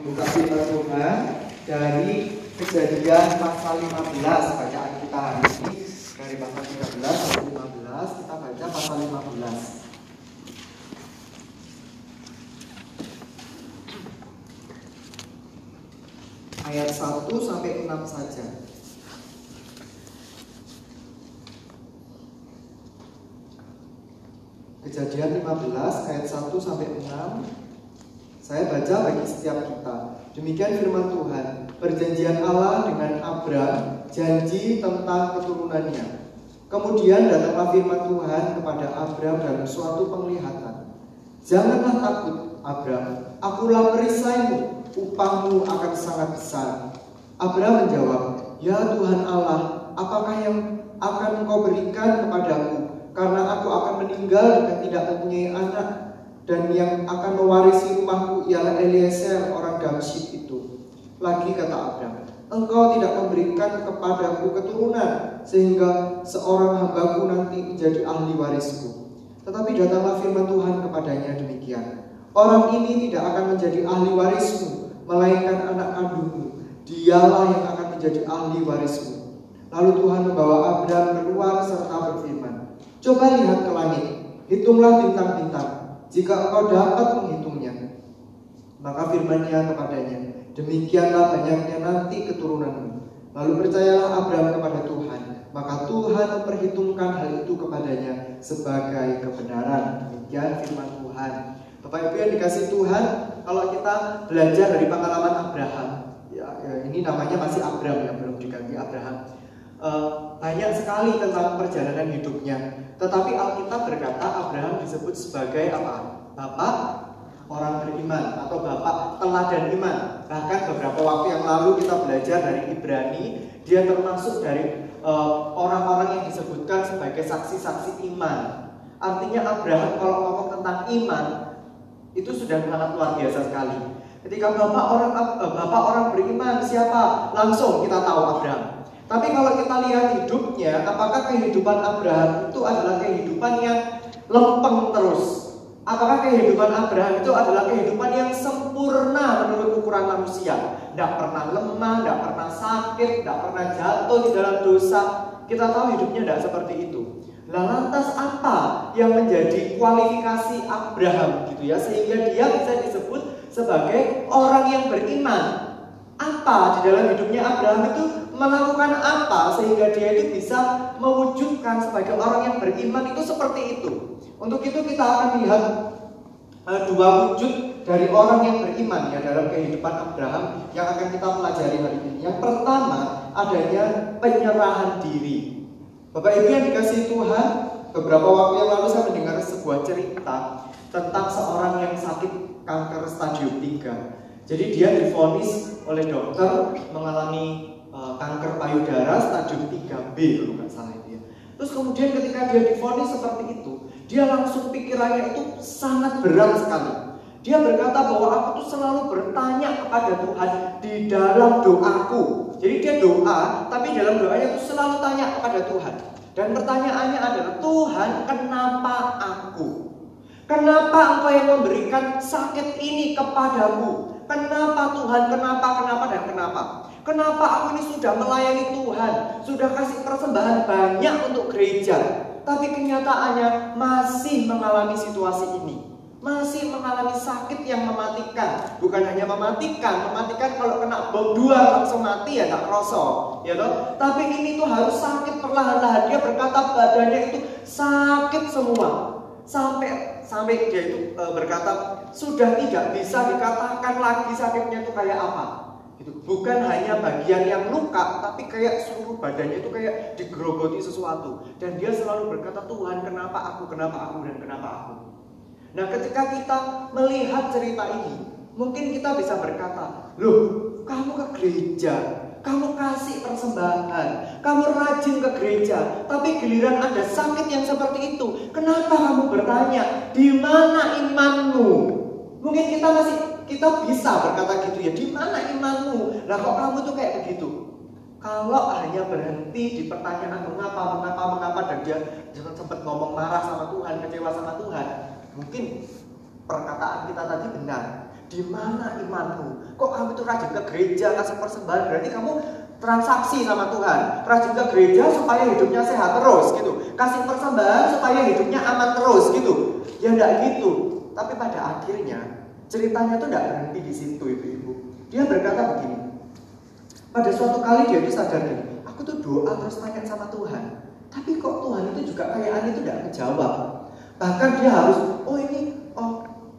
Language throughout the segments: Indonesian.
Buka firman Tuhan dari kejadian pasal 15 bacaan kita hari ini dari pasal 13 sampai 15 kita baca pasal 15. Ayat 1 sampai 6 saja. Kejadian 15 ayat 1 sampai 6 Saya baca bagi setiap kita. Demikian firman Tuhan. Perjanjian Allah dengan Abram Janji tentang keturunannya. Kemudian datanglah firman Tuhan kepada Abram dalam suatu penglihatan. Janganlah takut Abram Akulah perisaimu. Upahmu akan sangat besar. Abram menjawab Ya Tuhan Allah Apakah yang akan engkau berikan kepadaku? Karena aku akan meninggal dan tidak mempunyai anak dan yang akan mewarisi rumahku ialah Eliezer orang Damsyik itu. Lagi kata Abraham, engkau tidak memberikan kepadaku keturunan sehingga seorang hambaku nanti menjadi ahli warisku. Tetapi datanglah firman Tuhan kepadanya demikian. Orang ini tidak akan menjadi ahli warismu, melainkan anak kandungmu. Dialah yang akan menjadi ahli warismu. Lalu Tuhan membawa Abraham keluar serta berfirman, Coba lihat ke langit, hitunglah bintang-bintang, jika engkau dapat menghitungnya. Maka firmannya kepadanya, demikianlah banyaknya nanti keturunanmu. Lalu percayalah Abraham kepada Tuhan, maka Tuhan memperhitungkan hal itu kepadanya sebagai kebenaran. Demikian firman Tuhan. Bapak Ibu yang dikasih Tuhan, kalau kita belajar dari pengalaman Abraham, ya, ya ini namanya masih Abraham ya, belum diganti Abraham uh, banyak sekali tentang perjalanan hidupnya. Tetapi Alkitab berkata Abraham disebut sebagai apa? Bapak orang beriman atau bapak teladan iman. Bahkan beberapa waktu yang lalu kita belajar dari Ibrani, dia termasuk dari eh, orang-orang uh, yang disebutkan sebagai saksi-saksi iman. Artinya Abraham kalau ngomong tentang iman itu sudah sangat luar biasa sekali. Ketika bapak orang eh, bapak orang beriman siapa? Langsung kita tahu Abraham. Tapi kalau kita lihat hidupnya, apakah kehidupan Abraham itu adalah kehidupan yang lempeng terus? Apakah kehidupan Abraham itu adalah kehidupan yang sempurna menurut ukuran manusia? Tidak pernah lemah, tidak pernah sakit, tidak pernah jatuh di dalam dosa. Kita tahu hidupnya tidak seperti itu. Nah lantas apa yang menjadi kualifikasi Abraham gitu ya sehingga dia bisa disebut sebagai orang yang beriman? Apa di dalam hidupnya Abraham itu melakukan apa sehingga dia itu bisa mewujudkan sebagai orang yang beriman itu seperti itu. Untuk itu kita akan lihat uh, dua wujud dari orang yang beriman ya dalam kehidupan Abraham yang akan kita pelajari hari ini. Yang pertama adanya penyerahan diri. Bapak Ibu yang dikasih Tuhan, beberapa waktu yang lalu saya mendengar sebuah cerita tentang seorang yang sakit kanker stadium 3. Jadi dia difonis oleh dokter mengalami uh, kanker payudara stadium 3B kalau nggak salah itu ya. Terus kemudian ketika dia difonis seperti itu, dia langsung pikirannya itu sangat berat sekali. Dia berkata bahwa aku tuh selalu bertanya kepada Tuhan di dalam doaku. Jadi dia doa, tapi dalam doanya itu selalu tanya kepada Tuhan. Dan pertanyaannya adalah, Tuhan kenapa aku? Kenapa engkau yang memberikan sakit ini kepadaku? Kenapa Tuhan? Kenapa, kenapa, dan kenapa? Kenapa aku ini sudah melayani Tuhan, sudah kasih persembahan banyak untuk gereja, tapi kenyataannya masih mengalami situasi ini. Masih mengalami sakit yang mematikan, bukan hanya mematikan, mematikan kalau kena bom dua langsung mati ya tak kroso, ya loh. Tapi ini tuh harus sakit perlahan-lahan. Dia berkata badannya itu sakit semua, sampai sampai dia itu e, berkata sudah tidak bisa dikatakan lagi sakitnya itu kayak apa. Itu bukan hanya bagian yang luka tapi kayak seluruh badannya itu kayak digerogoti sesuatu. Dan dia selalu berkata Tuhan kenapa aku? Kenapa aku? Dan kenapa aku? Nah ketika kita melihat cerita ini mungkin kita bisa berkata loh kamu ke gereja kamu kasih persembahan, kamu rajin ke gereja, tapi giliran ada sakit yang seperti itu, kenapa kamu bertanya, di mana imanmu? Mungkin kita masih kita bisa berkata gitu ya, di mana imanmu? Lah kok kamu tuh kayak begitu? Kalau hanya berhenti di pertanyaan mengapa, mengapa, mengapa dan dia jangan sempat ngomong marah sama Tuhan, kecewa sama Tuhan, mungkin perkataan kita tadi benar. Di mana imanmu? Kok kamu itu rajin ke gereja kasih persembahan? Berarti kamu transaksi sama Tuhan. Rajin ke gereja supaya hidupnya sehat terus gitu. Kasih persembahan supaya hidupnya aman terus gitu. Ya enggak gitu. Tapi pada akhirnya ceritanya tuh enggak berhenti di situ ibu-ibu. Dia berkata begini. Pada suatu kali dia itu sadar gini, aku tuh doa terus tanya sama Tuhan. Tapi kok Tuhan itu juga kayak itu tidak menjawab. Bahkan dia harus, oh ini,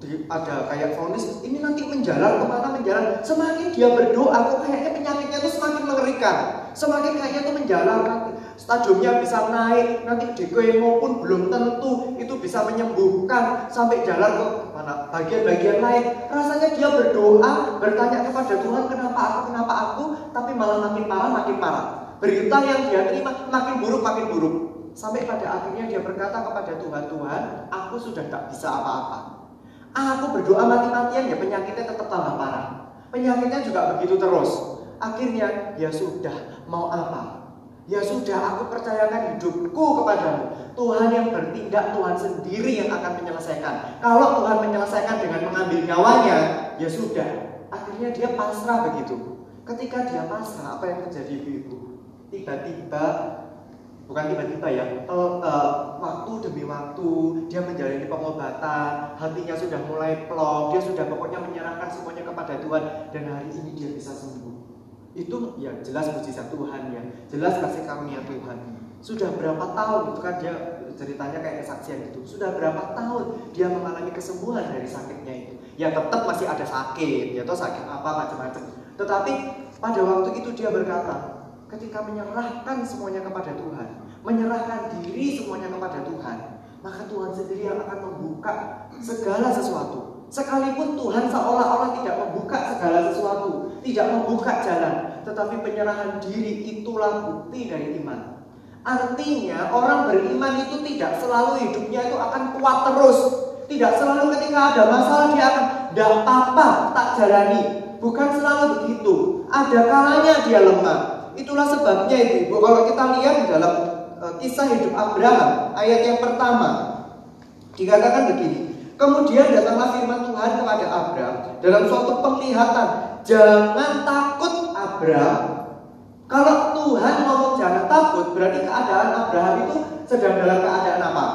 ada kayak vonis ini nanti menjalan ke mana menjalan semakin dia berdoa kok kayaknya penyakitnya itu semakin mengerikan. Semakin kayaknya itu menjalan nanti stadiumnya bisa naik nanti dekemo pun belum tentu itu bisa menyembuhkan. Sampai jalan ke mana bagian-bagian lain. Rasanya dia berdoa bertanya kepada Tuhan kenapa aku kenapa aku? Tapi malah makin parah makin parah. Berita yang dia terima makin buruk makin buruk. Sampai pada akhirnya dia berkata kepada Tuhan Tuhan aku sudah tak bisa apa-apa Aku berdoa mati-matian ya penyakitnya tetap tambah parah. Penyakitnya juga begitu terus. Akhirnya ya sudah, mau apa? Ya sudah, aku percayakan hidupku kepadamu. Tuhan yang bertindak, Tuhan sendiri yang akan menyelesaikan. Kalau Tuhan menyelesaikan dengan mengambil nyawanya, ya sudah. Akhirnya dia pasrah begitu. Ketika dia pasrah, apa yang terjadi ibu-ibu? Tiba-tiba bukan tiba-tiba ya. Uh, uh, waktu demi waktu dia menjalani pengobatan hatinya sudah mulai plong dia sudah pokoknya menyerahkan semuanya kepada Tuhan dan hari ini dia bisa sembuh. Itu ya jelas mujizat Tuhan ya. Jelas kasih karunia Tuhan. Sudah berapa tahun itu kan dia ceritanya kayak kesaksian gitu. Sudah berapa tahun dia mengalami kesembuhan dari sakitnya itu. Ya tetap masih ada sakit ya atau sakit apa macam-macam tetapi pada waktu itu dia berkata ketika menyerahkan semuanya kepada Tuhan, menyerahkan diri semuanya kepada Tuhan, maka Tuhan sendiri yang akan membuka segala sesuatu. Sekalipun Tuhan seolah-olah tidak membuka segala sesuatu, tidak membuka jalan, tetapi penyerahan diri itulah bukti dari iman. Artinya orang beriman itu tidak selalu hidupnya itu akan kuat terus. Tidak selalu ketika ada masalah dia akan tidak apa-apa tak jalani. Bukan selalu begitu. Ada kalanya dia lemah. Itulah sebabnya ibu-ibu kalau kita lihat di dalam kisah hidup Abraham ayat yang pertama dikatakan begini. Kemudian datanglah firman Tuhan kepada Abraham dalam suatu penglihatan, jangan takut Abraham. Kalau Tuhan ngomong jangan takut, berarti keadaan Abraham itu sedang dalam keadaan apa?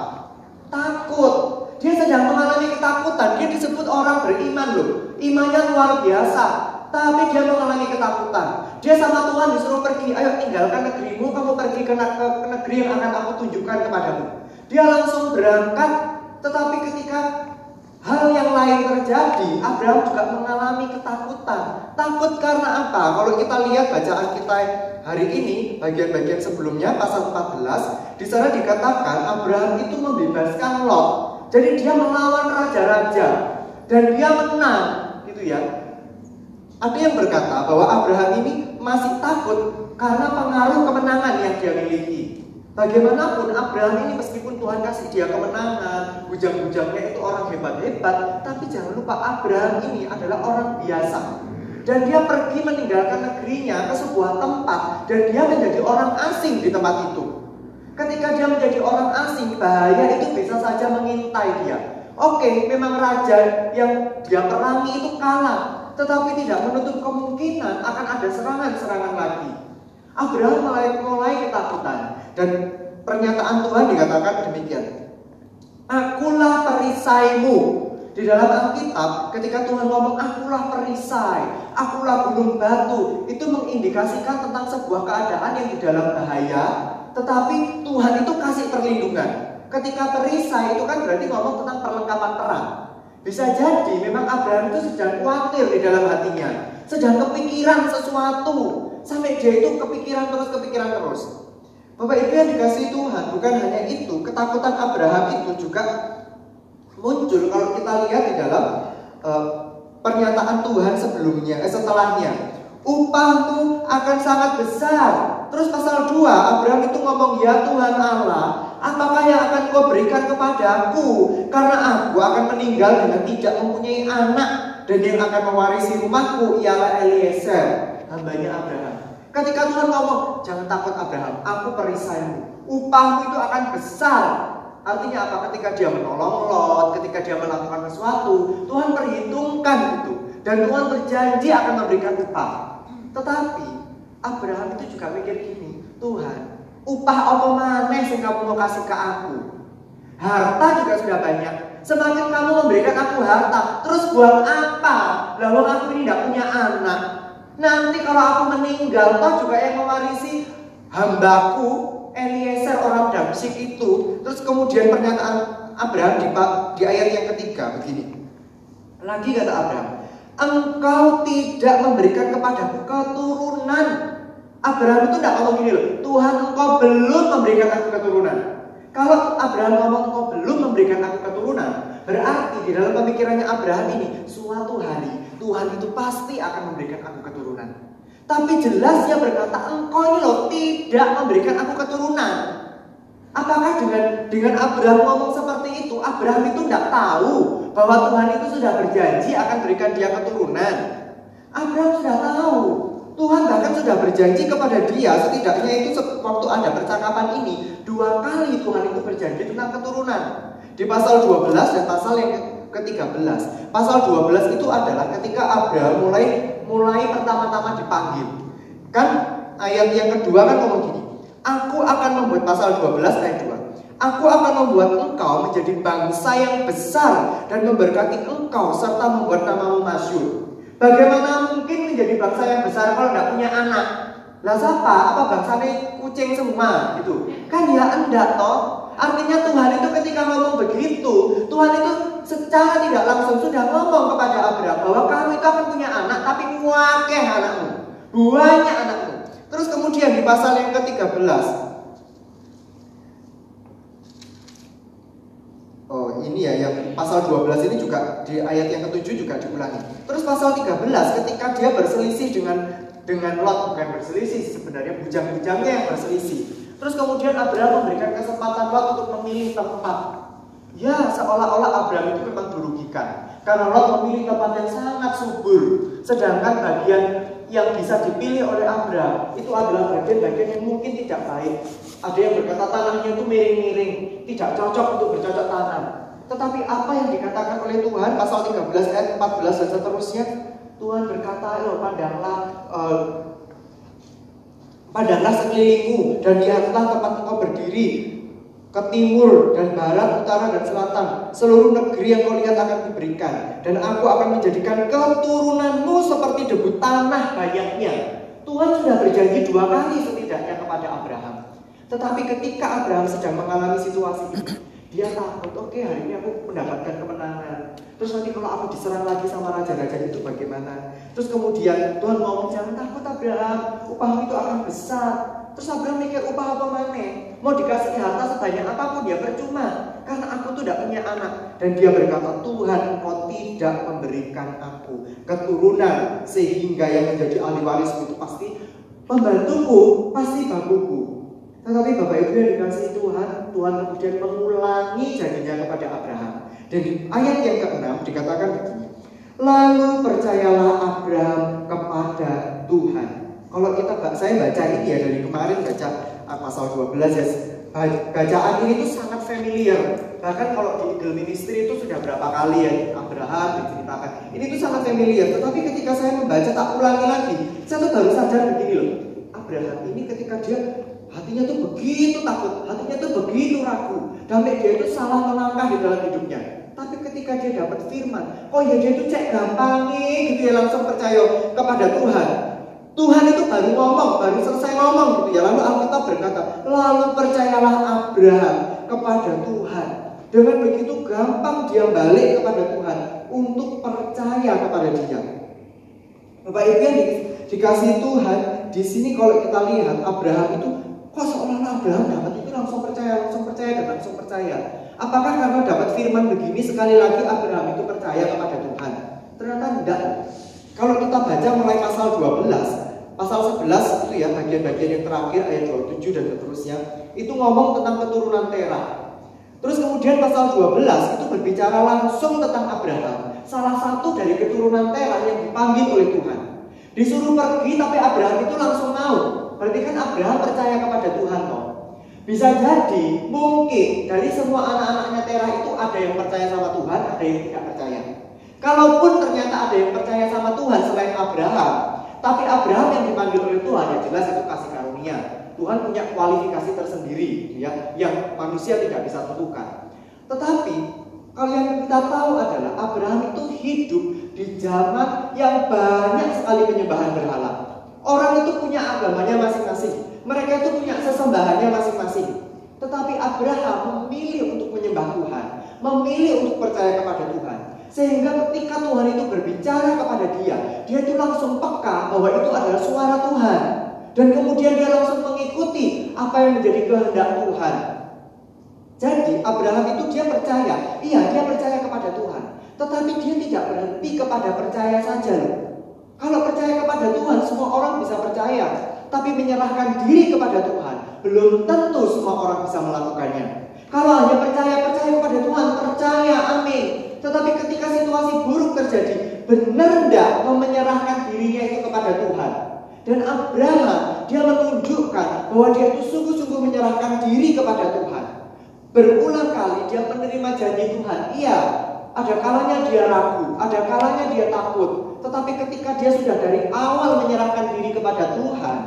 Takut. Dia sedang mengalami ketakutan. Dia disebut orang beriman loh. Imannya luar biasa. Tapi dia mengalami ketakutan. Dia sama Tuhan disuruh pergi, ayo tinggalkan negerimu, kamu pergi ke, negeri yang akan aku tunjukkan kepadamu. Dia langsung berangkat, tetapi ketika hal yang lain terjadi, Abraham juga mengalami ketakutan. Takut karena apa? Kalau kita lihat bacaan kita hari ini, bagian-bagian sebelumnya pasal 14, di sana dikatakan Abraham itu membebaskan Lot. Jadi dia melawan raja-raja dan dia menang, gitu ya. Ada yang berkata bahwa Abraham ini masih takut karena pengaruh kemenangan yang dia miliki. Bagaimanapun Abraham ini meskipun Tuhan kasih dia kemenangan, bujang-bujangnya itu orang hebat-hebat, tapi jangan lupa Abraham ini adalah orang biasa. Dan dia pergi meninggalkan negerinya ke sebuah tempat dan dia menjadi orang asing di tempat itu. Ketika dia menjadi orang asing, bahaya itu bisa saja mengintai dia. Oke, memang raja yang dia perangi itu kalah, tetapi tidak menutup kemungkinan akan ada serangan-serangan lagi. Abraham mulai, mulai ketakutan dan pernyataan Tuhan dikatakan demikian. Akulah perisaimu. Di dalam Alkitab, ketika Tuhan ngomong akulah perisai, akulah gunung batu, itu mengindikasikan tentang sebuah keadaan yang di dalam bahaya, tetapi Tuhan itu kasih perlindungan. Ketika perisai itu kan berarti ngomong tentang perlengkapan perang. Bisa jadi memang Abraham itu sedang khawatir di dalam hatinya, sedang kepikiran sesuatu, sampai dia itu kepikiran terus, kepikiran terus. Bapak Ibu yang dikasih Tuhan, bukan hanya itu, ketakutan Abraham itu juga muncul kalau kita lihat di dalam uh, pernyataan Tuhan sebelumnya, eh, setelahnya. Upahmu akan sangat besar. Terus pasal 2, Abraham itu ngomong, ya Tuhan Allah, Apakah yang akan kau berikan kepadaku? Karena aku akan meninggal dengan tidak mempunyai anak dan yang akan mewarisi rumahku ialah Eliezer, hambanya Abraham. Ketika Tuhan ngomong, jangan takut Abraham, aku perisaimu. Upahmu itu akan besar. Artinya apa? Ketika dia menolong Lot, ketika dia melakukan sesuatu, Tuhan perhitungkan itu. dan Tuhan berjanji akan memberikan upah. Tetapi Abraham itu juga mikir gini, Tuhan, upah apa mana yang kamu mau kasih ke aku? Harta juga sudah banyak. Semakin kamu memberikan aku harta, terus buat apa? Lalu aku ini tidak punya anak. Nanti kalau aku meninggal, toh juga yang mewarisi hambaku Eliezer orang Damsik itu. Terus kemudian pernyataan Abraham di, di ayat yang ketiga begini. Lagi kata Abraham, engkau tidak memberikan kepadaku keturunan. Abraham itu tidak ngomong gini loh, Tuhan engkau belum memberikan aku keturunan. Kalau Abraham ngomong engkau belum memberikan aku keturunan, berarti di dalam pemikirannya Abraham ini, suatu hari Tuhan itu pasti akan memberikan aku keturunan. Tapi jelas dia berkata, engkau ini loh tidak memberikan aku keturunan. Apakah dengan dengan Abraham ngomong seperti itu, Abraham itu tidak tahu bahwa Tuhan itu sudah berjanji akan berikan dia keturunan. Abraham sudah tahu. Tuhan bahkan sudah berjanji kepada dia setidaknya itu waktu ada percakapan ini dua kali Tuhan itu berjanji tentang keturunan. Di pasal 12 dan pasal yang ke-13. Pasal 12 itu adalah ketika Abraham mulai mulai pertama-tama dipanggil. Kan ayat yang kedua kan ngomong gini. Aku akan membuat pasal 12 ayat 2. Aku akan membuat engkau menjadi bangsa yang besar dan memberkati engkau serta membuat namamu masyur. Bagaimana mungkin menjadi bangsa yang besar kalau tidak punya anak? Lah siapa? Apa bangsa ini kucing semua gitu? Kan ya enggak toh. Artinya Tuhan itu ketika ngomong begitu, Tuhan itu secara tidak langsung sudah ngomong kepada Abraham bahwa kamu itu akan punya anak tapi wakeh anakmu. Banyak anakmu. Terus kemudian di pasal yang ke-13 Ini ya yang pasal 12 ini juga di ayat yang ketujuh juga diulangi. Terus pasal 13 ketika dia berselisih dengan dengan Lot bukan berselisih sebenarnya bujang-bujangnya yang berselisih. Terus kemudian Abraham memberikan kesempatan Lot untuk memilih tempat. Ya seolah-olah Abraham itu memang dirugikan karena Lot memilih tempat yang sangat subur, sedangkan bagian yang bisa dipilih oleh Abraham itu adalah bagian-bagian yang mungkin tidak baik. Ada yang berkata tanahnya itu miring-miring, tidak cocok untuk bercocok tanam. Tetapi apa yang dikatakan oleh Tuhan pasal 13 ayat 14 dan seterusnya, Tuhan berkata, "Loh, pandanglah uh, pandanglah sekelilingmu dan lihatlah tempat engkau berdiri ke timur dan barat, utara dan selatan. Seluruh negeri yang kau lihat akan diberikan dan aku akan menjadikan keturunanmu seperti debu tanah banyaknya." Tuhan sudah berjanji dua kali setidaknya kepada Abraham. Tetapi ketika Abraham sedang mengalami situasi dia takut, oke okay, hari ini aku mendapatkan kemenangan. Terus nanti kalau aku diserang lagi sama raja-raja itu bagaimana? Terus kemudian Tuhan ngomong jangan takut Abraham, upahmu itu akan besar. Terus Abraham mikir upah apa mana? Mau dikasih harta sebanyak apa pun ya percuma. Karena aku tuh tidak punya anak. Dan dia berkata, Tuhan engkau tidak memberikan aku keturunan. Sehingga yang menjadi ahli waris itu pasti pembantuku, pasti babuku. Tetapi Bapak Ibu yang dikasih Tuhan, Tuhan kemudian mengulangi janjinya kepada Abraham. Dan di ayat yang ke-6 dikatakan begini. Lalu percayalah Abraham kepada Tuhan. Kalau kita saya baca ini ya dari kemarin baca ah, pasal 12 ya bacaan ini itu sangat familiar. Bahkan kalau di Eagle Ministry itu sudah berapa kali ya Abraham diceritakan. Ini tuh sangat familiar. Tetapi ketika saya membaca tak ulangi lagi, saya tuh baru sadar begini loh. Abraham ini ketika dia Hatinya tuh begitu takut, hatinya tuh begitu ragu. Sampai dia itu salah melangkah di dalam hidupnya. Tapi ketika dia dapat firman, oh ya dia itu cek gampang nih, gitu ya langsung percaya kepada Tuhan. Tuhan itu baru ngomong, baru selesai ngomong gitu ya. Lalu Alkitab berkata, lalu percayalah Abraham kepada Tuhan. Dengan begitu gampang dia balik kepada Tuhan untuk percaya kepada dia. Bapak Ibu yang dikasih Tuhan, di sini kalau kita lihat Abraham itu Kok seolah-olah Abraham dapat itu langsung percaya, langsung percaya dan langsung percaya. Apakah karena dapat firman begini sekali lagi Abraham itu percaya kepada Tuhan? Ternyata tidak. Kalau kita baca mulai pasal 12, pasal 11 itu ya bagian-bagian yang terakhir ayat 27 dan seterusnya, itu ngomong tentang keturunan Terah. Terus kemudian pasal 12 itu berbicara langsung tentang Abraham, salah satu dari keturunan Terah yang dipanggil oleh Tuhan. Disuruh pergi tapi Abraham itu langsung mau. Berarti kan Abraham percaya kepada Tuhan toh. Bisa jadi mungkin dari semua anak-anaknya Terah itu ada yang percaya sama Tuhan, ada yang tidak percaya. Kalaupun ternyata ada yang percaya sama Tuhan selain Abraham, tapi Abraham yang dipanggil oleh Tuhan ya jelas itu kasih karunia. Tuhan punya kualifikasi tersendiri ya yang manusia tidak bisa tentukan. Tetapi kalau yang kita tahu adalah Abraham itu hidup di zaman yang banyak sekali penyembahan berhala. Orang itu punya agamanya masing-masing. Mereka itu punya sesembahannya masing-masing. Tetapi Abraham memilih untuk menyembah Tuhan, memilih untuk percaya kepada Tuhan. Sehingga ketika Tuhan itu berbicara kepada dia, dia itu langsung peka bahwa itu adalah suara Tuhan. Dan kemudian dia langsung mengikuti apa yang menjadi kehendak Tuhan. Jadi Abraham itu dia percaya, iya dia percaya kepada Tuhan. Tetapi dia tidak berhenti kepada percaya saja Kalau percaya kepada Tuhan, semua orang bisa percaya. Tapi menyerahkan diri kepada Tuhan, belum tentu semua orang bisa melakukannya. Kalau hanya percaya-percaya kepada Tuhan, percaya, amin. Tetapi ketika situasi buruk terjadi, benar tidak menyerahkan dirinya itu kepada Tuhan? Dan Abraham, dia menunjukkan bahwa dia itu sungguh-sungguh menyerahkan diri kepada Tuhan. Berulang kali dia menerima janji Tuhan. Iya, ada kalanya dia ragu, ada kalanya dia takut. Tetapi ketika dia sudah dari awal menyerahkan diri kepada Tuhan,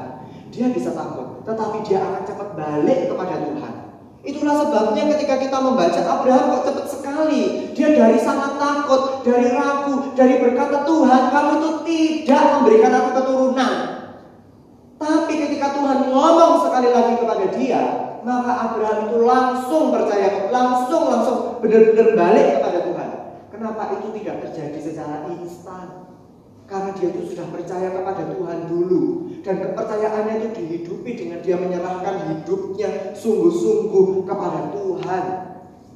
dia bisa takut. Tetapi dia akan cepat balik kepada Tuhan. Itulah sebabnya ketika kita membaca Abraham kok cepat sekali. Dia dari sangat takut, dari ragu, dari berkata Tuhan kamu itu tidak memberikan aku keturunan. Tapi ketika Tuhan ngomong sekali lagi kepada dia, maka Abraham itu langsung percaya, langsung langsung benar-benar balik kepada Tuhan. Kenapa itu tidak terjadi secara instan? Karena dia itu sudah percaya kepada Tuhan dulu dan kepercayaannya itu dihidupi dengan dia menyerahkan hidupnya sungguh-sungguh kepada Tuhan.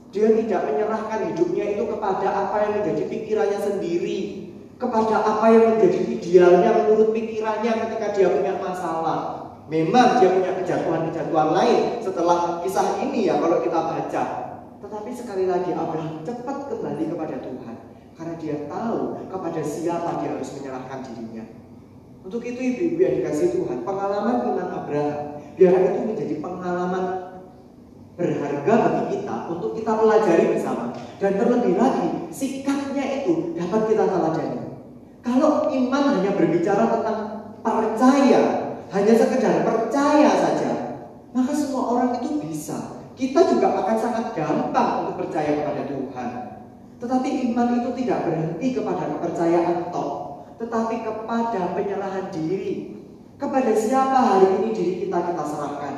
Dia tidak menyerahkan hidupnya itu kepada apa yang menjadi pikirannya sendiri, kepada apa yang menjadi idealnya menurut pikirannya ketika dia punya masalah. Memang dia punya kejatuhan-kejatuhan lain setelah kisah ini ya kalau kita baca. Tetapi sekali lagi Abraham cepat kembali kepada Tuhan karena dia tahu kepada siapa dia harus menyerahkan dirinya. Untuk itu ibu-ibu yang dikasih Tuhan, pengalaman iman Abraham biar itu menjadi pengalaman berharga bagi kita untuk kita pelajari bersama. Dan terlebih lagi, sikapnya itu dapat kita teladani. Kalau iman hanya berbicara tentang percaya, hanya sekedar percaya saja, maka semua orang itu bisa. Kita juga akan sangat gampang untuk percaya kepada Tuhan. Tetapi iman itu tidak berhenti kepada kepercayaan toh, tetapi kepada penyerahan diri. Kepada siapa hari ini diri kita kita serahkan?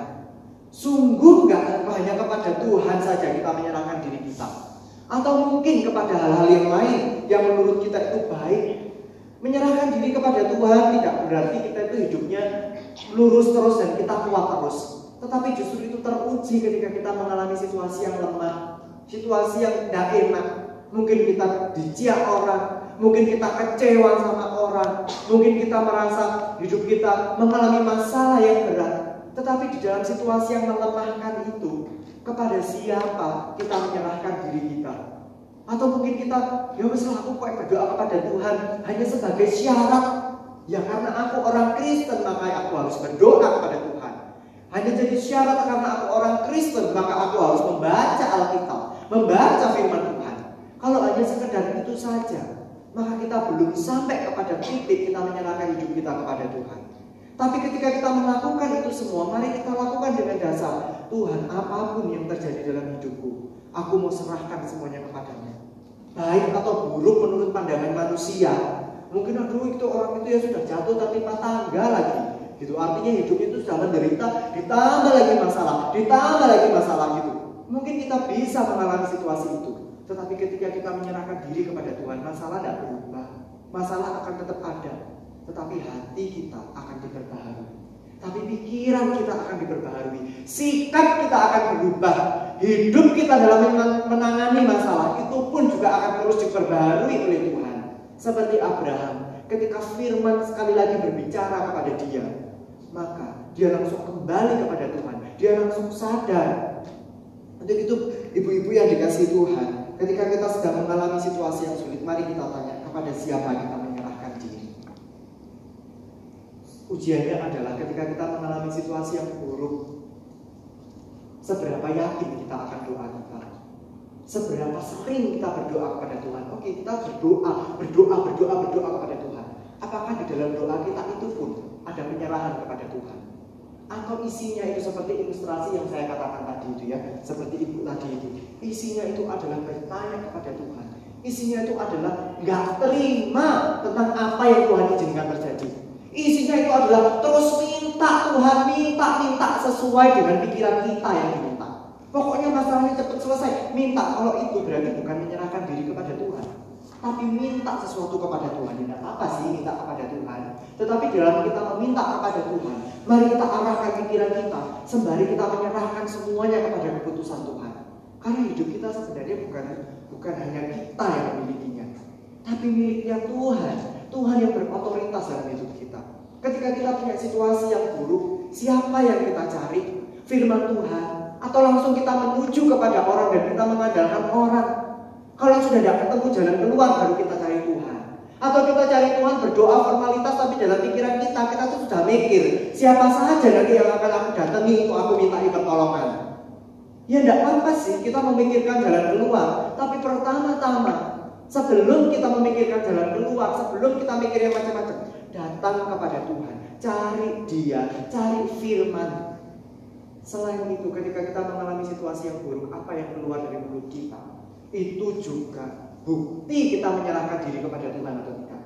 Sungguh nggak hanya kepada Tuhan saja kita menyerahkan diri kita. Atau mungkin kepada hal-hal yang lain yang menurut kita itu baik. Menyerahkan diri kepada Tuhan tidak berarti kita itu hidupnya lurus terus dan kita kuat terus. Tetapi justru itu teruji ketika kita mengalami situasi yang lemah, situasi yang tidak enak. Mungkin kita diciak orang, mungkin kita kecewa sama orang, mungkin kita merasa hidup kita mengalami masalah yang berat. Tetapi di dalam situasi yang melemahkan itu, kepada siapa kita menyerahkan diri kita? Atau mungkin kita, ya wes aku kok berdoa kepada Tuhan hanya sebagai syarat. Ya karena aku orang Kristen maka aku harus berdoa kepada Tuhan. Hanya jadi syarat karena aku orang Kristen maka aku harus membaca Alkitab, membaca firman. Kalau hanya sekedar itu saja, maka kita belum sampai kepada titik kita menyerahkan hidup kita kepada Tuhan. Tapi ketika kita melakukan itu semua, mari kita lakukan dengan dasar Tuhan apa pun yang terjadi dalam hidupku, aku mau serahkan semuanya kepadanya. Baik atau buruk menurut pandangan manusia, mungkin aduh itu orang itu ya sudah jatuh tapi tangga lagi. Gitu artinya hidup itu sudah menderita, ditambah lagi masalah, ditambah lagi masalah gitu. Mungkin kita bisa mengalami situasi itu. Tetapi ketika kita menyerahkan diri kepada Tuhan, masalah tidak berubah. Masalah akan tetap ada. Tetapi hati kita akan diperbaharui. Tapi pikiran kita akan diperbaharui. Sikap kita akan berubah. Hidup kita dalam menangani masalah itu pun juga akan terus diperbaharui oleh Tuhan. Seperti Abraham, ketika firman sekali lagi berbicara kepada dia, maka dia langsung kembali kepada Tuhan. Dia langsung sadar. Untuk itu ibu-ibu yang dikasih Tuhan, ketika kita sedang mengalami situasi yang sulit, mari kita tanya kepada siapa kita menyerahkan diri. Ujiannya adalah ketika kita mengalami situasi yang buruk, seberapa yakin kita akan doa kita. Seberapa sering kita berdoa kepada Tuhan? Oke, kita berdoa, berdoa, berdoa, berdoa kepada Tuhan. Apakah di dalam doa kita itu pun ada penyerahan kepada Tuhan? Atau isinya itu seperti ilustrasi yang saya katakan tadi itu ya, seperti ibu tadi itu. Isinya itu adalah bertanya kepada Tuhan. Isinya itu adalah nggak terima tentang apa yang Tuhan izinkan terjadi. Isinya itu adalah terus minta Tuhan, minta, minta sesuai dengan pikiran kita yang diminta. Pokoknya masalahnya cepat selesai. Minta kalau itu berarti bukan menyerahkan diri kepada Tuhan. Tapi minta sesuatu kepada Tuhan. Tidak apa sih minta kepada Tuhan. Tetapi dalam kita meminta kepada Tuhan, mari kita arahkan pikiran kita sembari kita menyerahkan semuanya kepada keputusan Tuhan. Karena hidup kita sebenarnya bukan bukan hanya kita yang memilikinya, tapi miliknya Tuhan. Tuhan yang berotoritas dalam hidup kita. Ketika kita punya situasi yang buruk, siapa yang kita cari? Firman Tuhan, atau langsung kita menuju kepada orang dan kita mengandalkan orang. Kalau sudah tidak ketemu jalan keluar baru kita cari Tuhan. Atau kita cari Tuhan berdoa formalitas tapi dalam pikiran kita kita tuh sudah mikir siapa saja nanti yang akan aku datangi untuk aku minta pertolongan. Ya tidak apa sih kita memikirkan jalan keluar, tapi pertama-tama sebelum kita memikirkan jalan keluar, sebelum kita mikir macam-macam, datang kepada Tuhan, cari Dia, cari firman, Selain itu, ketika kita mengalami situasi yang buruk, apa yang keluar dari mulut kita, itu juga bukti kita menyerahkan diri kepada Tuhan atau tidak.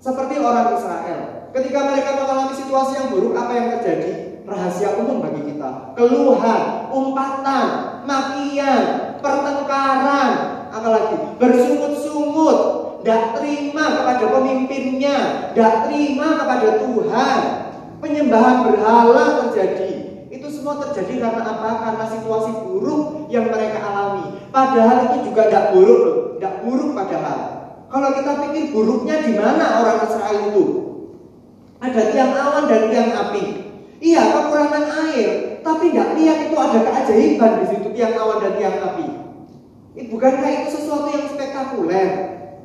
Seperti orang Israel, ketika mereka mengalami situasi yang buruk, apa yang terjadi? Rahasia umum bagi kita, keluhan, umpatan, makian, pertengkaran, apalagi bersungut-sungut, tidak terima kepada pemimpinnya, tidak terima kepada Tuhan, penyembahan berhala terjadi, itu semua terjadi karena apa? Karena situasi buruk yang mereka alami. Padahal itu juga tidak buruk tidak buruk padahal. Kalau kita pikir buruknya di mana orang Israel itu? Ada tiang awan dan tiang api. Iya, kekurangan air, tapi tidak lihat itu ada keajaiban di situ tiang awan dan tiang api. Bukankah itu sesuatu yang spektakuler?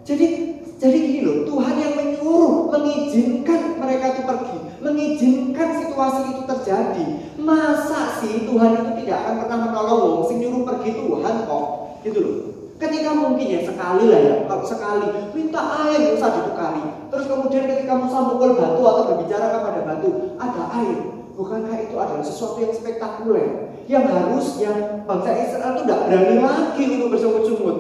Jadi jadi gini loh, Tuhan yang menyuruh, mengizinkan mereka itu pergi, mengizinkan situasi itu terjadi. Masa sih Tuhan itu tidak akan pernah menolong wong sing nyuruh pergi Tuhan kok, gitu loh. Ketika mungkin ya sekali lah ya, kalau sekali minta air Musa satu kali. Terus kemudian ketika Musa mukul batu atau berbicara kepada batu, ada air. Bukankah itu adalah sesuatu yang spektakuler? Yang harusnya bangsa Israel itu tidak berani lagi untuk bersungut-sungut.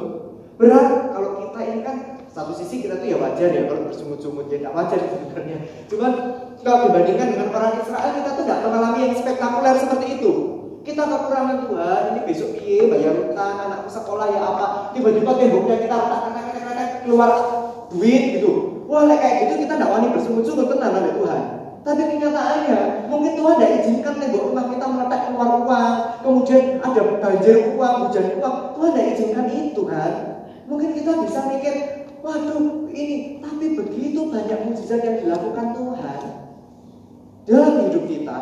Berat kalau kita ini kan satu sisi kita tuh ya wajar ya kalau bersungut-sungut ya tidak wajar sebenarnya. Cuman kalau dibandingkan dengan orang Israel kita tuh tidak mengalami yang spektakuler seperti itu. Kita kekurangan Tuhan, ini besok iya bayar utang, anak sekolah ya apa, tiba-tiba temboknya kita retak-retak keluar duit gitu. Wah kayak gitu kita tidak wani bersungut-sungut tenang ada Tuhan. Tapi kenyataannya mungkin Tuhan tidak izinkan tembok rumah kita meletak keluar uang, kemudian ada banjir uang, hujan uang. Tuhan tidak izinkan itu kan. Mungkin kita bisa mikir, Waduh, ini tapi begitu banyak mujizat yang dilakukan Tuhan dalam hidup kita.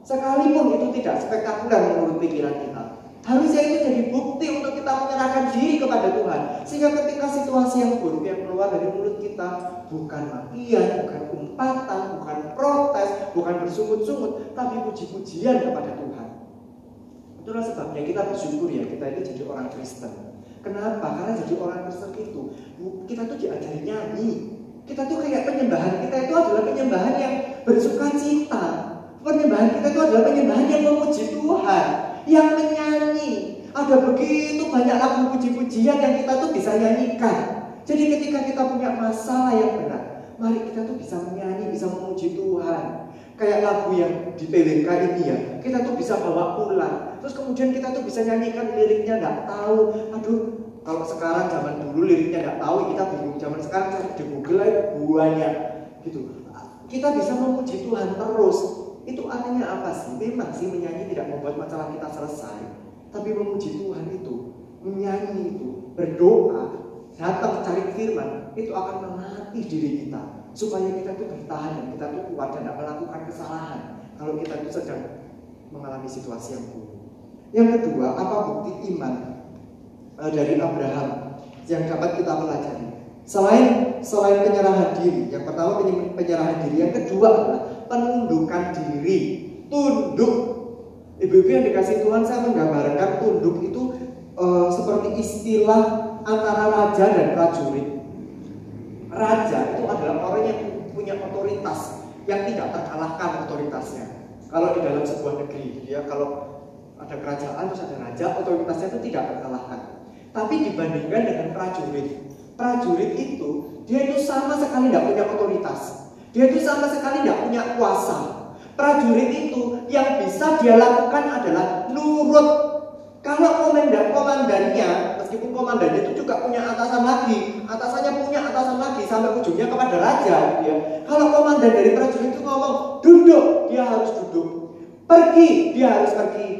Sekalipun itu tidak spektakuler menurut pikiran kita. Harusnya itu jadi bukti untuk kita menyerahkan diri kepada Tuhan. Sehingga ketika situasi yang buruk yang keluar dari mulut kita bukan makian, bukan umpatan, bukan protes, bukan bersungut-sungut, tapi puji-pujian kepada Tuhan. Itulah sebabnya kita bersyukur ya, kita ini jadi orang Kristen. Kenapa? Karena jadi orang Kristen itu kita tuh diajari nyanyi. Kita tuh kayak penyembahan kita itu adalah penyembahan yang bersuka cita. Penyembahan kita itu adalah penyembahan yang memuji Tuhan, yang menyanyi. Ada begitu banyak lagu puji-pujian yang kita tuh bisa nyanyikan. Jadi ketika kita punya masalah yang berat, mari kita tuh bisa menyanyi, bisa memuji Tuhan. Kayak lagu yang di PWK ini ya, kita tuh bisa bawa pulang. Terus kemudian kita tuh bisa nyanyikan liriknya nggak tahu. Aduh, kalau sekarang zaman dulu liriknya nggak tahu, kita bingung. Zaman sekarang cari di Google aja banyak gitu. Kita bisa memuji Tuhan terus. Itu artinya apa sih? Memang sih menyanyi tidak membuat masalah kita selesai. Tapi memuji Tuhan itu, menyanyi itu, berdoa, datang cari firman, itu akan melatih diri kita supaya kita itu bertahan dan kita itu kuat dan tidak melakukan kesalahan kalau kita itu sedang mengalami situasi yang buruk. Yang kedua, apa bukti iman uh, dari Abraham yang dapat kita pelajari? Selain selain penyerahan diri, yang pertama penyerahan diri, yang kedua adalah penundukan diri, tunduk. Ibu-ibu yang dikasih Tuhan, saya menggambarkan tunduk itu uh, seperti istilah antara raja dan prajurit. Raja itu adalah orang yang punya otoritas yang tidak terkalahkan otoritasnya. Kalau di dalam sebuah negeri, ya kalau ada kerajaan terus ada raja, otoritasnya itu tidak terkalahkan. Tapi dibandingkan dengan prajurit, prajurit itu dia itu sama sekali tidak punya otoritas. Dia itu sama sekali tidak punya kuasa. Prajurit itu yang bisa dia lakukan adalah nurut kalau komandan komandannya, meskipun komandannya itu juga punya atasan lagi, atasannya punya atasan lagi sampai ujungnya kepada raja, ya. Kalau komandan dari prajurit itu ngomong duduk, dia harus duduk. Pergi, dia harus pergi.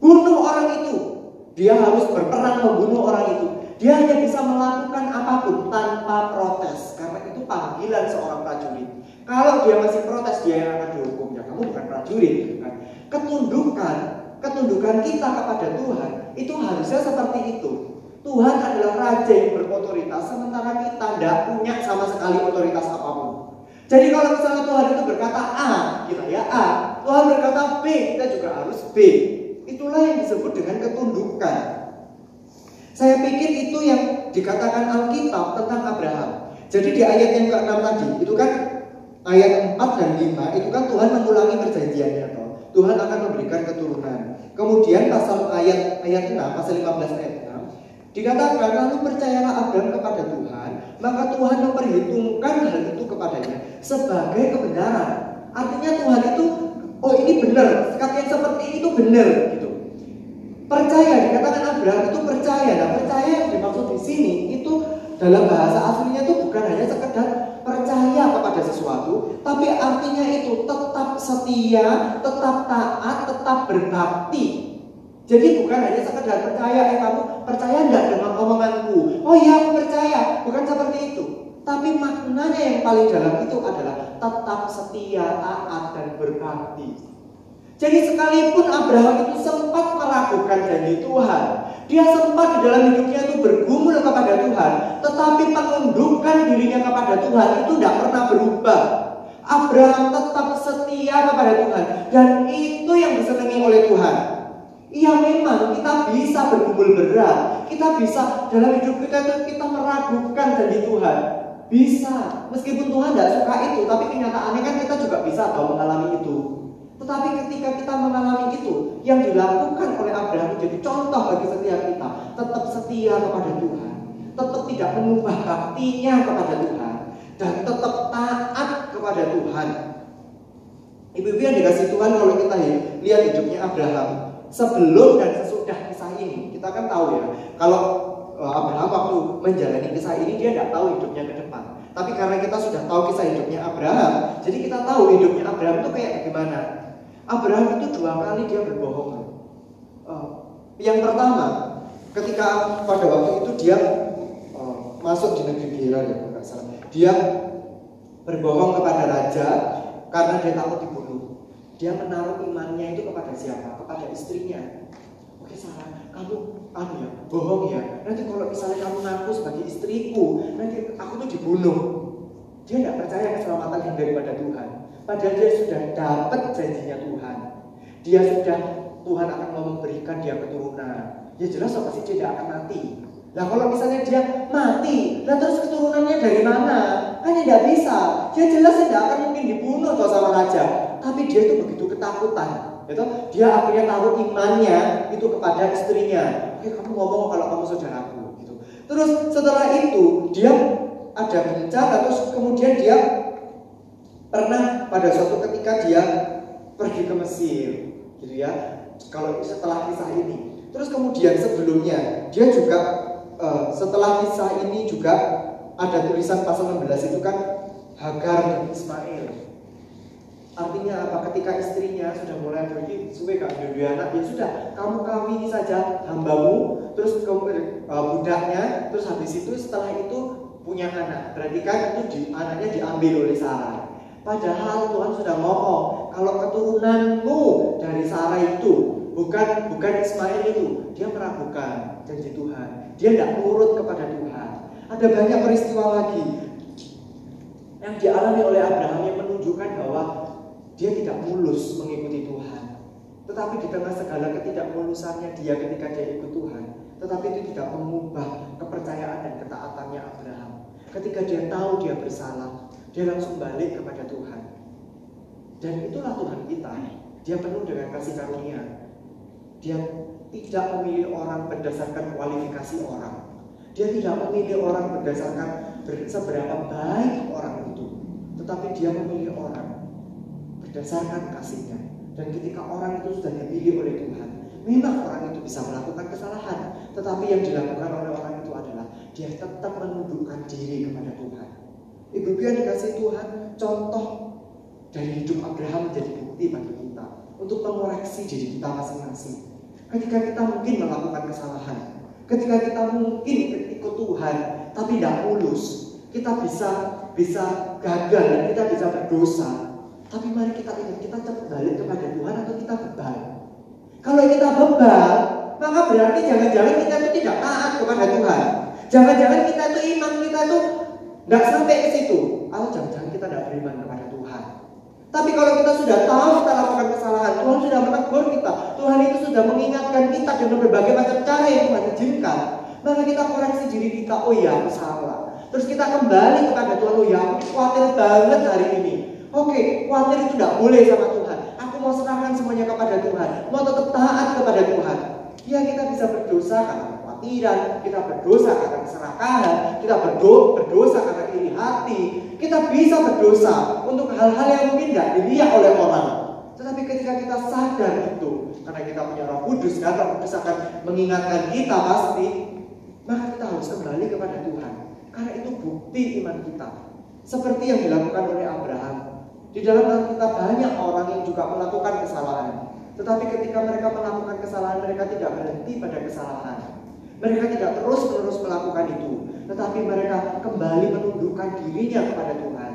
Bunuh orang itu, dia harus berperang membunuh orang itu. Dia hanya bisa melakukan apa pun tanpa protes, karena itu panggilan seorang prajurit. Kalau dia masih protes, dia yang akan dihukum. Ya, kamu bukan prajurit. Kan? Ketundukan ketundukan kita kepada Tuhan itu harusnya seperti itu. Tuhan adalah raja yang berotoritas sementara kita tidak punya sama sekali otoritas apa pun. Jadi kalau misalnya Tuhan itu berkata A, kita ya A. Tuhan berkata B, kita juga harus B. Itulah yang disebut dengan ketundukan. Saya pikir itu yang dikatakan Alkitab tentang Abraham. Jadi di ayat yang ke-6 tadi, itu kan ayat 4 dan 5, itu kan Tuhan mengulangi perjanjiannya. Tuhan akan memberikan keturunan. Kemudian pasal ayat ayat 6, pasal 15 ayat 6 dikatakan lalu percayalah Abraham kepada Tuhan, maka Tuhan memperhitungkan hal itu kepadanya sebagai kebenaran. Artinya Tuhan itu oh ini benar, kata seperti itu benar gitu. Percaya dikatakan Abraham itu percaya. Nah, percaya yang dimaksud di sini itu dalam bahasa aslinya itu bukan hanya sekedar percaya kepada sesuatu, tapi artinya itu tetap setia, tetap taat, tetap berbakti. Jadi bukan hanya sekedar percaya, eh kamu percaya enggak dengan omonganku? Oh iya aku percaya, bukan seperti itu. Tapi maknanya yang paling dalam itu adalah tetap setia, taat, dan berbakti. Jadi sekalipun Abraham itu sempat meragukan janji Tuhan, dia sempat di dalam hidupnya itu bergumul kepada Tuhan, tetapi penundukan dirinya kepada Tuhan itu tidak pernah berubah. Abraham tetap setia kepada Tuhan dan itu yang disenangi oleh Tuhan. Iya memang kita bisa bergumul berat, kita bisa dalam hidup kita itu kita meragukan janji Tuhan. Bisa, meskipun Tuhan tidak suka itu, tapi kenyataannya kan kita juga bisa tahu mengalami itu. Tetapi ketika kita mengalami itu, yang dilakukan oleh Abraham menjadi contoh bagi setiap kita, tetap setia kepada Tuhan, tetap tidak mengubah baktinya kepada Tuhan, dan tetap taat kepada Tuhan. Ibu-ibu yang dikasih Tuhan kalau kita lihat hidupnya Abraham sebelum dan sesudah kisah ini, kita kan tahu ya, kalau eh, Abraham waktu menjalani kisah ini dia tidak tahu hidupnya ke depan. Tapi karena kita sudah tahu kisah hidupnya Abraham, jadi kita tahu hidupnya Abraham itu kayak gimana. Abraham itu dua kali dia berbohong. Uh, yang pertama, ketika pada waktu itu dia uh, masuk di negeri Gerar ya. Dia berbohong kepada raja karena dia takut dibunuh. Dia menaruh imannya itu kepada siapa? Kepada istrinya. Oke Sarah, kamu anu ya, bohong ya. Nanti kalau misalnya kamu ngaku sebagai istriku, nanti aku tuh dibunuh. Dia tidak percaya keselamatan yang daripada Tuhan. Padahal dia sudah dapat janjinya Tuhan. Dia sudah Tuhan akan memberikan dia keturunan. Ya jelas pasti dia tidak akan mati. Nah kalau misalnya dia mati, nah terus keturunannya dari mana? Kan tidak bisa. Dia jelas tidak akan mungkin dibunuh atau sama raja. Tapi dia itu begitu ketakutan. Gitu? Dia akhirnya taruh imannya itu kepada istrinya. Oke, kamu ngomong kalau kamu saudaraku. Gitu. Terus setelah itu dia ada bencana terus kemudian dia pernah pada suatu ketika dia pergi ke Mesir gitu ya. Kalau setelah kisah ini. Terus kemudian sebelumnya dia juga uh, setelah kisah ini juga ada tulisan pasal 16 itu kan Hagar dan Ismail. Artinya apa? Ketika istrinya sudah mulai pergi suwe gak? Ada anak ya sudah kamu kawini saja hambamu terus kamu uh, budaknya terus habis itu setelah itu punya anak. Berarti kan itu di, anaknya diambil oleh Sarah Padahal Tuhan sudah ngomong kalau keturunanmu dari Sarah itu bukan bukan Ismail itu, dia meragukan janji Tuhan. Dia tidak nurut kepada Tuhan. Ada banyak peristiwa lagi yang dialami oleh Abraham yang menunjukkan bahwa dia tidak mulus mengikuti Tuhan. Tetapi di tengah segala ketidakmulusannya dia ketika dia ikut Tuhan, tetapi itu tidak mengubah kepercayaan dan ketaatannya Abraham. Ketika dia tahu dia bersalah, dia langsung balik kepada Tuhan. Dan itulah Tuhan kita. Dia penuh dengan kasih karunia. Dia tidak memilih orang berdasarkan kualifikasi orang. Dia tidak memilih orang berdasarkan seberapa baik orang itu. Tetapi dia memilih orang berdasarkan kasihnya. Dan ketika orang itu sudah dipilih oleh Tuhan, memang orang itu bisa melakukan kesalahan. Tetapi yang dilakukan oleh orang itu adalah dia tetap menundukkan diri kepada Tuhan. Ibu yang dikasih Tuhan, contoh dari hidup Abraham menjadi bukti bagi kita untuk mengoreksi diri kita masing-masing. Ketika kita mungkin melakukan kesalahan, ketika kita mungkin ikut Tuhan tapi tidak mulus, kita bisa bisa gagal dan kita bisa berdosa tapi mari kita ingat, kita cepat balik kepada Tuhan atau kita bebal. Kalau kita bebal, maka berarti jangan-jangan kita itu tidak taat kepada Tuhan. Jangan-jangan kita itu iman kita itu nggak sampai ke situ. Atau jangan-jangan kita tidak beriman kepada Tuhan. Tapi kalau kita sudah tahu kita lakukan kesalahan, Tuhan sudah menegur kita. Tuhan itu sudah mengingatkan kita dengan berbagai macam cara yang Tuhan izinkan. Maka kita koreksi diri kita, oh iya aku salah. Terus kita kembali kepada Tuhan, oh iya aku khawatir banget hari ini. Oke, khawatir itu tidak boleh sama Tuhan. Aku mau serahkan semuanya kepada Tuhan. Mau tetap taat kepada Tuhan. Ya kita bisa berdosa karena kekhawatiran, kita berdosa karena keserakahan, kita berdosa karena iri hati. Kita bisa berdosa untuk hal-hal yang mungkin tidak dilihat oleh orang. Tetapi ketika kita sadar itu, karena kita punya roh kudus, kata kudus akan mengingatkan kita pasti, maka kita harus kembali kepada Tuhan. Karena itu bukti iman kita. Seperti yang dilakukan oleh Abraham. Di dalam Alkitab banyak orang yang juga melakukan kesalahan. Tetapi ketika mereka melakukan kesalahan, mereka tidak berhenti pada kesalahan. Mereka tidak terus-menerus melakukan itu. Tetapi mereka kembali menundukkan dirinya kepada Tuhan.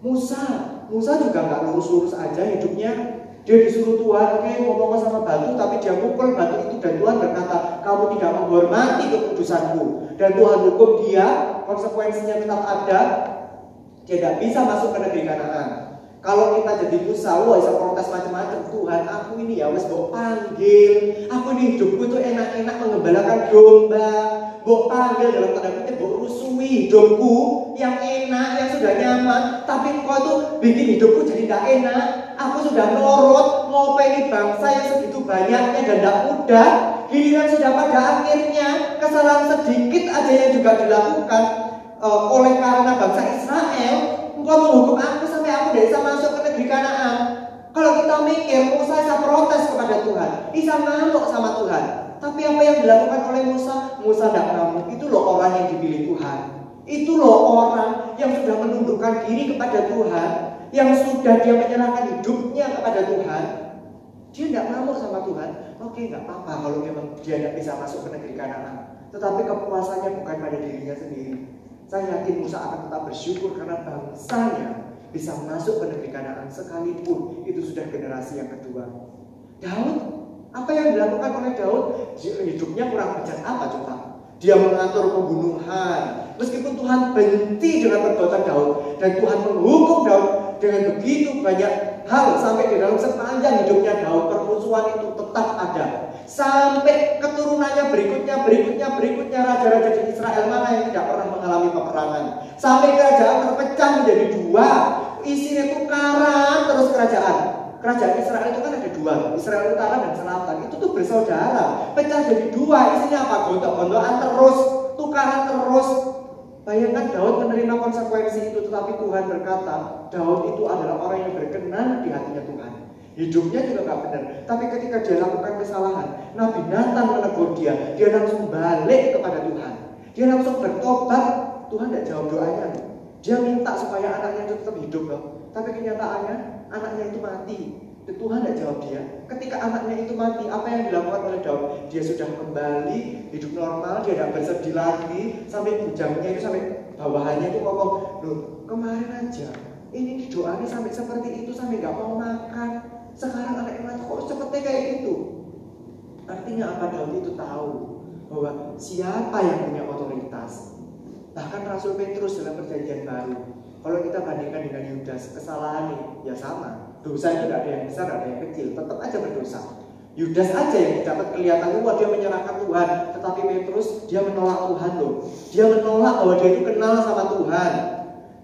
Musa, Musa juga nggak lurus-lurus aja hidupnya. Dia disuruh Tuhan, oke ngomong sama batu, tapi dia mukul batu itu dan Tuhan berkata, kamu tidak menghormati keputusanku. Dan Tuhan hukum dia, konsekuensinya tetap ada, dia tidak bisa masuk ke negeri Kanaan. Kalau kita jadi Musa, wah bisa protes macam-macam. Tuhan, aku ini ya wes bawa panggil. Aku ini hidupku itu enak-enak mengembalakan domba. Bawa panggil dalam tanda kutip, bawa rusui hidupku yang enak, yang sudah nyaman. Tapi kau tuh bikin hidupku jadi tidak enak. Aku sudah norot, ngopeni bangsa yang segitu banyaknya dan tidak mudah. Giliran sudah pada akhirnya kesalahan sedikit aja yang juga dilakukan uh, oleh karena bangsa Israel, engkau menghukum aku sampai aku tidak bisa masuk ke negeri Kanaan. Kalau kita mikir, Musa bisa protes kepada Tuhan, bisa ngamuk sama Tuhan. Tapi apa yang dilakukan oleh Musa? Musa tidak ngamuk. Itu loh orang yang dipilih Tuhan. Itu loh orang yang sudah menundukkan diri kepada Tuhan, yang sudah dia menyerahkan hidupnya kepada Tuhan. Dia tidak ngamuk sama Tuhan. Oke, nggak apa-apa kalau memang dia tidak bisa masuk ke negeri Kanaan. Tetapi kepuasannya bukan pada dirinya sendiri, saya yakin Musa akan tetap bersyukur karena bangsanya bisa masuk ke negeri Kanaan sekalipun itu sudah generasi yang kedua. Daud, apa yang dilakukan oleh Daud? Hidupnya kurang bejat apa coba? Dia mengatur pembunuhan. Meskipun Tuhan benci dengan perbuatan Daud dan Tuhan menghukum Daud dengan begitu banyak hal sampai di dalam sepanjang hidupnya Daud permusuhan itu tetap ada sampai keturunannya berikutnya, berikutnya, berikutnya raja-raja di Israel mana yang tidak pernah mengalami peperangan. Sampai kerajaan terpecah menjadi dua, isinya tukaran terus kerajaan. Kerajaan Israel itu kan ada dua, Israel Utara dan Selatan. Itu tuh bersaudara, pecah jadi dua, isinya apa? Gontok-gontokan terus, tukaran terus. Bayangkan Daud menerima konsekuensi itu, tetapi Tuhan berkata, Daud itu adalah orang yang berkenan di hatinya Tuhan. Hidupnya juga gak benar. Tapi ketika dia lakukan kesalahan, Nabi Nathan menegur dia. Dia langsung balik kepada Tuhan. Dia langsung bertobat. Tuhan tidak jawab doanya. Dia minta supaya anaknya itu tetap hidup loh. Tapi kenyataannya anaknya itu mati. Tuhan tidak jawab dia. Ketika anaknya itu mati, apa yang dilakukan oleh Daud? Dia sudah kembali hidup normal, dia tidak bersedih lagi. Sampai bujangnya itu sampai bawahannya itu ngomong, loh kemarin aja ini doanya sampai seperti itu sampai nggak mau makan sekarang anak yang kok seperti kayak gitu. Artinya apa Daud itu tahu bahwa siapa yang punya otoritas. Bahkan Rasul Petrus dalam perjanjian baru Kalau kita bandingkan dengan Yudas, kesalahan ya sama. Dosa itu tidak ada yang besar, ada yang kecil, tetap aja berdosa. Yudas aja yang dapat kelihatan wah dia menyerahkan Tuhan, tetapi Petrus dia menolak Tuhan loh. Dia menolak bahwa dia itu kenal sama Tuhan.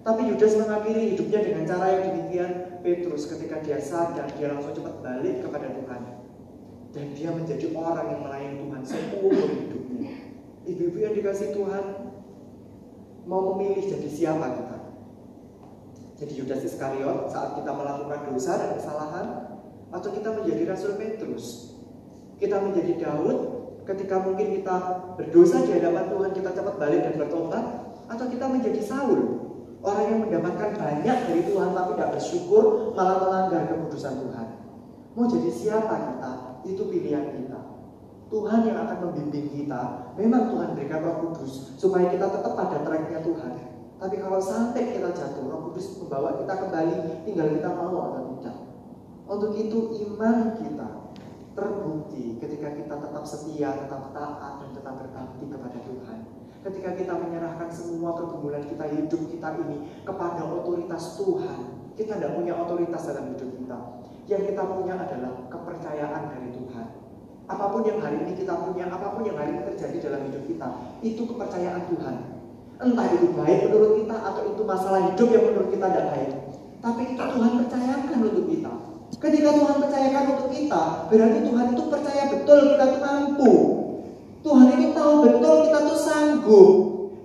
Tapi Yudas mengakhiri hidupnya dengan cara yang demikian. Petrus ketika dia sadar dia langsung cepat balik kepada Tuhan. Dan dia menjadi orang yang melayani Tuhan seumur hidupnya. Ibu-ibu yang dikasih Tuhan mau memilih jadi siapa kita? Jadi Yudas Iskariot saat kita melakukan dosa dan kesalahan atau kita menjadi Rasul Petrus. Kita menjadi Daud ketika mungkin kita berdosa di hadapan Tuhan kita cepat balik dan bertobat atau kita menjadi Saul orang yang mendapatkan banyak dari Tuhan tapi tidak bersyukur malah melanggar kekudusan Tuhan. Mau jadi siapa kita? Itu pilihan kita. Tuhan yang akan membimbing kita. Memang Tuhan berikan Roh Kudus supaya kita tetap pada tracknya Tuhan. Tapi kalau sampai kita jatuh, Roh Kudus membawa kita kembali, tinggal kita mau atau tidak. Untuk itu iman kita terbukti ketika kita tetap setia, tetap taat, dan tetap berbakti kepada Tuhan. Ketika kita menyerahkan semua pergumulan kita hidup kita ini kepada otoritas Tuhan. Kita tidak punya otoritas dalam hidup kita. Yang kita punya adalah kepercayaan dari Tuhan. Apa pun yang hari ini kita punya, apa pun yang hari ini terjadi dalam hidup kita, itu kepercayaan Tuhan. Entah itu baik menurut kita atau itu masalah hidup yang menurut kita tidak baik. Tapi itu Tuhan percayakan untuk kita. Ketika Tuhan percayakan untuk kita, berarti Tuhan itu percaya betul kita itu mampu. Tuhan itu tahu betul kita tuh sanggup.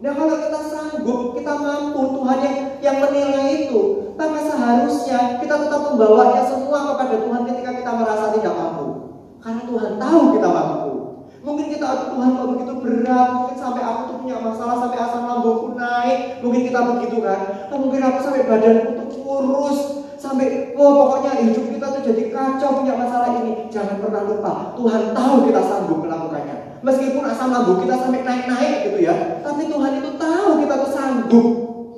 Nah kalau kita sanggup, kita mampu, Tuhan yang yang menilai itu, maka seharusnya kita tetap membawanya semua kepada Tuhan ketika kita merasa tidak mampu. Karena Tuhan tahu kita mampu. Mungkin kita aduh Tuhan kok begitu berat, mungkin sampai aku tuh punya masalah sampai asam lambungku naik, mungkin kita begitu kan. Atau mungkin aku sampai badanku tuh kurus, sampai oh pokoknya hidup kita tuh jadi kacau punya masalah ini. Jangan pernah lupa, Tuhan tahu kita sanggup melakukannya. Meskipun asam lambung kita sampai naik-naik gitu ya, tapi Tuhan itu tahu kita tuh sanggup.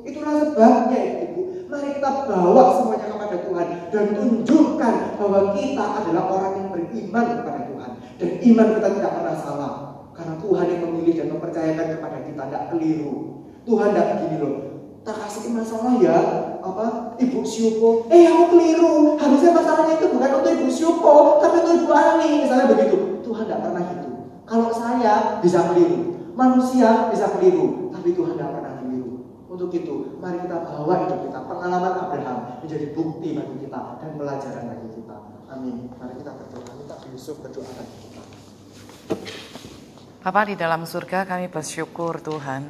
Itulah sebabnya ibu. Mari kita bawa semuanya kepada Tuhan dan tunjukkan bahwa kita adalah orang yang beriman kepada Tuhan. Dan iman kita tidak pernah salah. Karena Tuhan yang memilih dan mempercayakan kepada kita tidak keliru. Tuhan tidak begini loh, tak kasih masalah ya apa ibu Syupo eh aku keliru. Harusnya masalahnya itu bukan untuk ibu Syupo tapi untuk ibu Ani. Misalnya begitu. Tuhan tidak pernah gitu kalau saya bisa keliru manusia bisa keliru tapi Tuhan tidak pernah keliru. Untuk itu mari kita bawa hidup kita pengalaman Abraham menjadi bukti bagi kita dan pelajaran bagi kita. Amin. Mari kita berdoa minta Yusuf berdoa bagi kita. Bapa di dalam surga kami bersyukur Tuhan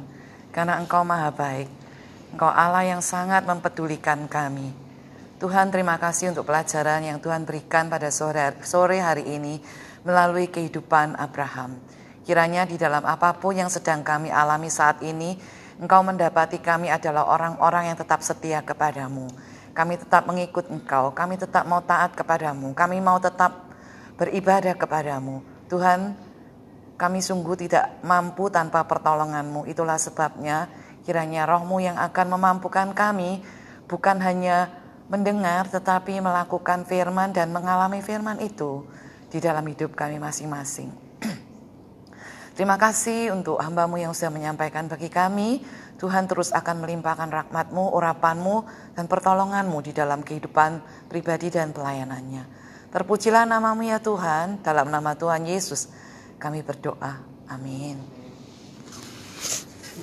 karena Engkau maha baik. Engkau Allah yang sangat mempedulikan kami. Tuhan terima kasih untuk pelajaran yang Tuhan berikan pada sore hari ini melalui kehidupan Abraham. Kiranya di dalam apa pun yang sedang kami alami saat ini, Engkau mendapati kami adalah orang-orang yang tetap setia kepadamu. Kami tetap mengikut Engkau, kami tetap mau taat kepadamu, kami mau tetap beribadah kepadamu. Tuhan, kami sungguh tidak mampu tanpa pertolonganmu. Itulah sebabnya Kiranya rohmu yang akan memampukan kami bukan hanya mendengar tetapi melakukan firman dan mengalami firman itu di dalam hidup kami masing-masing. Terima kasih untuk hambamu yang sudah menyampaikan bagi kami. Tuhan terus akan melimpahkan rahmatmu, urapanmu, dan pertolonganmu di dalam kehidupan pribadi dan pelayanannya. Terpujilah namamu ya Tuhan, dalam nama Tuhan Yesus kami berdoa. Amin.